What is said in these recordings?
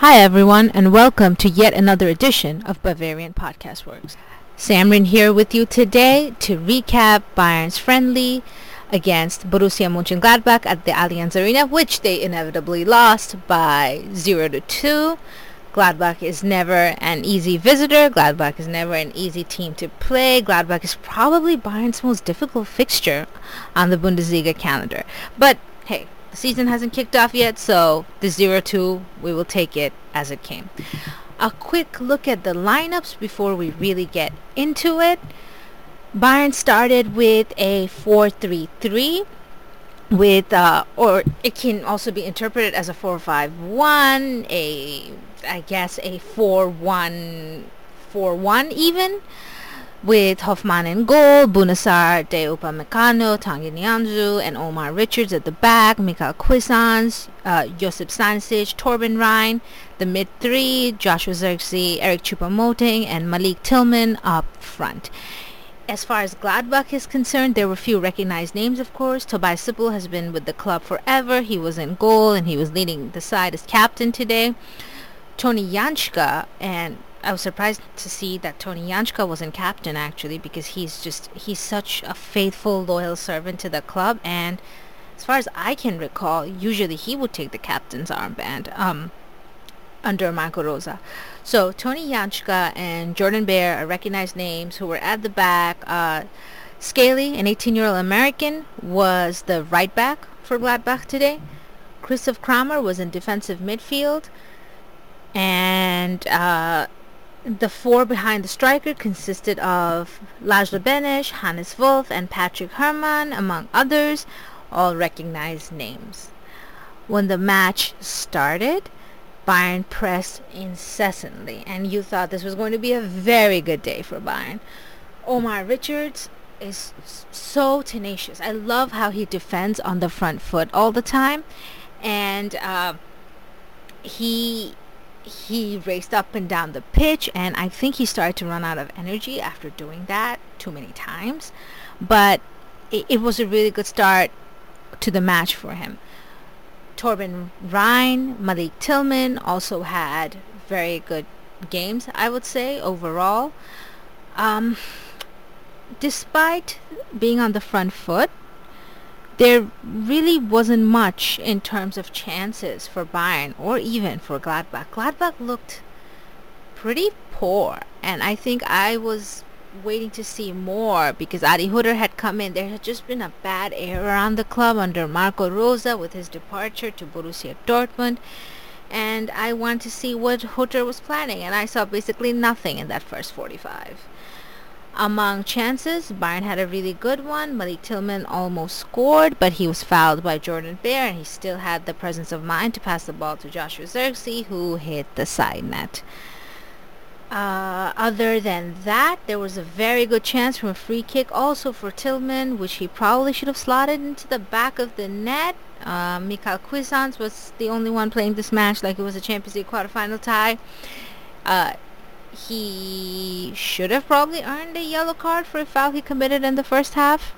Hi everyone and welcome to yet another edition of Bavarian Podcast Works. Samrin here with you today to recap Bayern's friendly against Borussia Mönchengladbach at the Allianz Arena, which they inevitably lost by 0 to 2. Gladbach is never an easy visitor. Gladbach is never an easy team to play. Gladbach is probably Bayern's most difficult fixture on the Bundesliga calendar. But hey, the season hasn't kicked off yet, so the 0-2, we will take it as it came. A quick look at the lineups before we really get into it. Bayern started with a 4-3-3 with uh, or it can also be interpreted as a 4-5-1, a I guess a 4-1 4-1 even with Hoffmann in goal, Bounoussar, Dayot Upamecano, Tanguy Nianzou, and Omar Richards at the back, Michael Cuisance, uh, Josip Stanisic, Torben Rhein, the mid three, Joshua Zirkzee, Eric Choupo-Moting, and Malik Tillman up front. As far as Gladbach is concerned, there were few recognized names, of course. Tobias Sippel has been with the club forever. He was in goal and he was leading the side as captain today. Tony Jantschke, and I was surprised to see that Tony Jantschke wasn't captain actually because he's just he's such a faithful, loyal servant to the club and as far as I can recall, usually he would take the captain's armband um, under Marco Rose. So Tony Jantschke and Jordan Beyer are recognized names who were at the back. Uh, Scally, an 18-year-old American, was the right back for Gladbach today. Christoph Kramer was in defensive midfield. And uh, the four behind the striker consisted of László Benes, Hannes Wolf, and Patrick Herrmann, among others, all recognized names. When the match started, Bayern pressed incessantly, and you thought this was going to be a very good day for Bayern. Omar Richards is so tenacious. I love how he defends on the front foot all the time, and uh, he he raced up and down the pitch and I think he started to run out of energy after doing that too many times. But it, it was a really good start to the match for him. Torben Rhein, Malik Tillman also had very good games, I would say, overall. Um, despite being on the front foot, there really wasn't much in terms of chances for Bayern or even for Gladbach. Gladbach looked pretty poor, and I think I was waiting to see more because Adi Hutter had come in. There had just been a bad air around the club under Marco Rose with his departure to Borussia Dortmund. And I wanted to see what Hutter was planning, and I saw basically nothing in that first 45. Among chances, Bayern had a really good one. Malik Tillman almost scored, but he was fouled by Jordan Beyer, and he still had the presence of mind to pass the ball to Joshua Zirkzee, who hit the side net. Uh, other than that, there was a very good chance from a free kick also for Tillman, which he probably should have slotted into the back of the net. Uh, Michael Cuisance was the only one playing this match like it was a Champions League quarterfinal tie. Uh, he should have probably earned a yellow card for a foul he committed in the first half.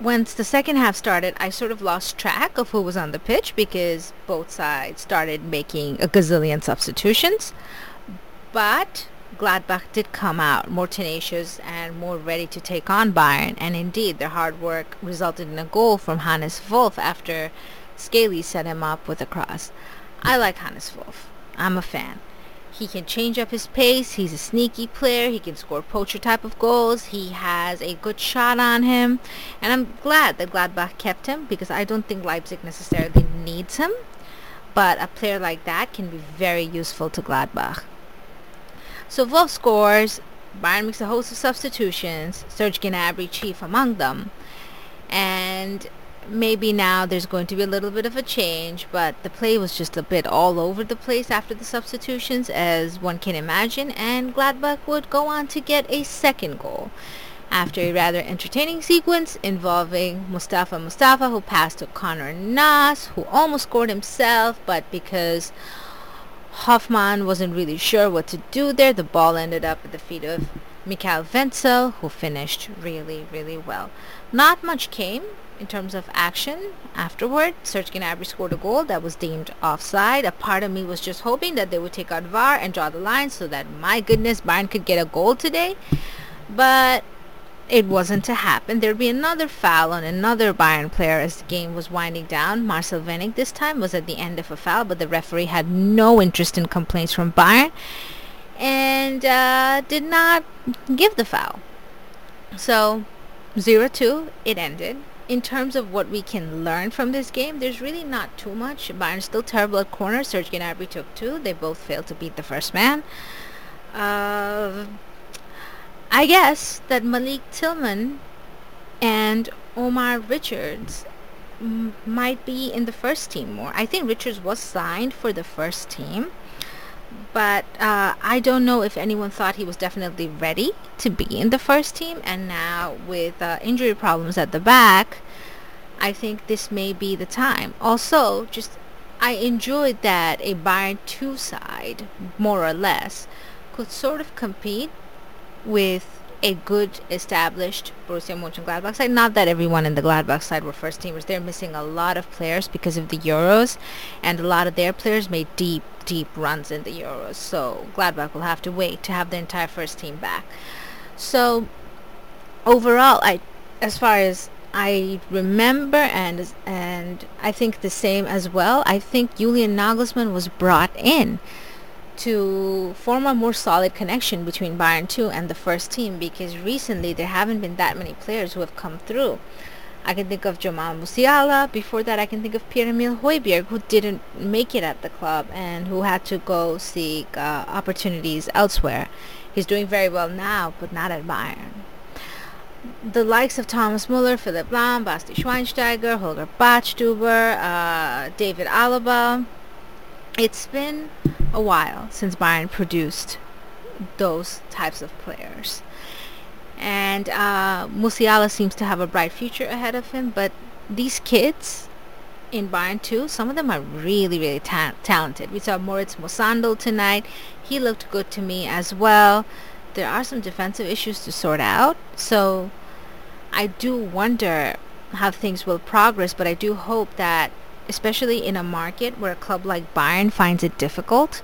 Once the second half started, I sort of lost track of who was on the pitch because both sides started making a gazillion substitutions. But Gladbach did come out more tenacious and more ready to take on Bayern, and indeed their hard work resulted in a goal from Hannes Wolf after Scally set him up with a cross. I like Hannes Wolf. I'm a fan. He can change up his pace. He's a sneaky player. He can score poacher type of goals. He has a good shot on him. And I'm glad that Gladbach kept him because I don't think Leipzig necessarily needs him. But a player like that can be very useful to Gladbach. So Wolf scores. Bayern makes a host of substitutions. Serge Gnabry chief among them. And maybe now there's going to be a little bit of a change, but the play was just a bit all over the place after the substitutions, as one can imagine, and Gladbach would go on to get a second goal after a rather entertaining sequence involving Mustafa Mustafa, who passed to Conor Noß, who almost scored himself, but because Hoffmann wasn't really sure what to do there. The ball ended up at the feet of Michael Wenzel, who finished really, really well. Not much came in terms of action afterward. Serge Gnabry scored a goal that was deemed offside. A part of me was just hoping that they would take out VAR and draw the line so that, my goodness, Bayern could get a goal today. But it wasn't to happen. There'd be another foul on another Bayern player as the game was winding down. Marcel Wenig this time was at the end of a foul, but the referee had no interest in complaints from Bayern and uh, did not give the foul. So 0-2, it ended. In terms of what we can learn from this game, there's really not too much. Bayern's still terrible at corners. Serge Gnabry took two. They both failed to beat the first man. Uh, I guess that Malik Tillman and Omar Richards m- might be in the first team more. I think Richards was signed for the first team, but uh, I don't know if anyone thought he was definitely ready to be in the first team. And now with uh, injury problems at the back, I think this may be the time. Also, just I enjoyed that a Bayern 2 side, more or less, could sort of compete with a good established Borussia Mönchengladbach side. Not that everyone in the Gladbach side were first teamers. They're missing a lot of players because of the Euros, and a lot of their players made deep, deep runs in the Euros. So Gladbach will have to wait to have the entire first team back. So overall, I, as far as I remember and and I think the same as well. I think Julian Nagelsmann was brought in to form a more solid connection between Bayern 2 and the first team because recently there haven't been that many players who have come through. I can think of Jamal Musiala. Before that, I can think of Pierre-Emile Højbjerg, who didn't make it at the club and who had to go seek uh, opportunities elsewhere. He's doing very well now, but not at Bayern. The likes of Thomas Muller, Philipp Lahm, Basti Schweinsteiger, Holger Badstuber, uh, David Alaba. It's been a while since Bayern produced those types of players. And uh, Musiala seems to have a bright future ahead of him, but these kids in Bayern too, some of them are really, really ta- talented. We saw Moritz Mosandl tonight. He looked good to me as well. There are some defensive issues to sort out, so I do wonder how things will progress, but I do hope that especially in a market where a club like Bayern finds it difficult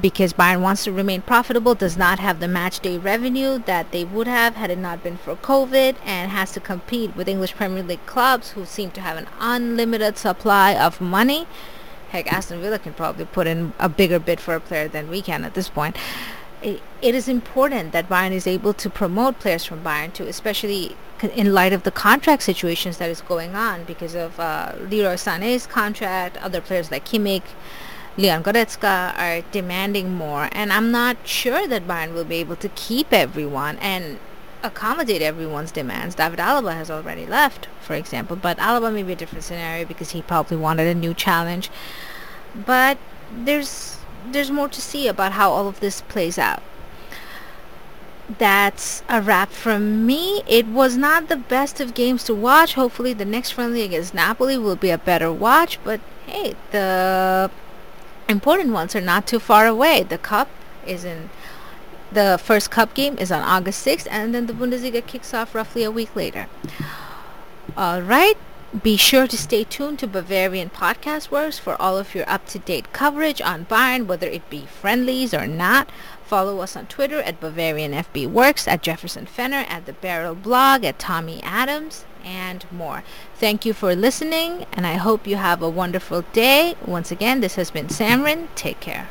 because Bayern wants to remain profitable, does not have the match day revenue that they would have had it not been for COVID, and has to compete with English Premier League clubs who seem to have an unlimited supply of money. Heck, Aston Villa can probably put in a bigger bid for a player than we can at this point. It, is important that Bayern is able to promote players from Bayern too, especially in light of the contract situations that is going on because of uh, Leroy Sané's contract, other players like Kimmich, Leon Goretzka are demanding more, and I'm not sure that Bayern will be able to keep everyone and accommodate everyone's demands. David Alaba has already left, for example, but Alaba may be a different scenario because he probably wanted a new challenge. But there's there's more to see about how all of this plays out that's a wrap from me. It was not the best of games to watch. Hopefully the next friendly against Napoli will be a better watch. But hey, the important ones are not too far away. The cup is in the first cup game is on August 6th and then the Bundesliga kicks off roughly a week later. All right. Be sure to stay tuned to Bavarian Podcast Works for all of your up-to-date coverage on Bayern, whether it be friendlies or not. Follow us on Twitter at Bavarian FB Works, at Jefferson Fenner, at the Barrel Blog, at Tommy Adams, and more. Thank you for listening, and I hope you have a wonderful day. Once again, this has been Samrin. Take care.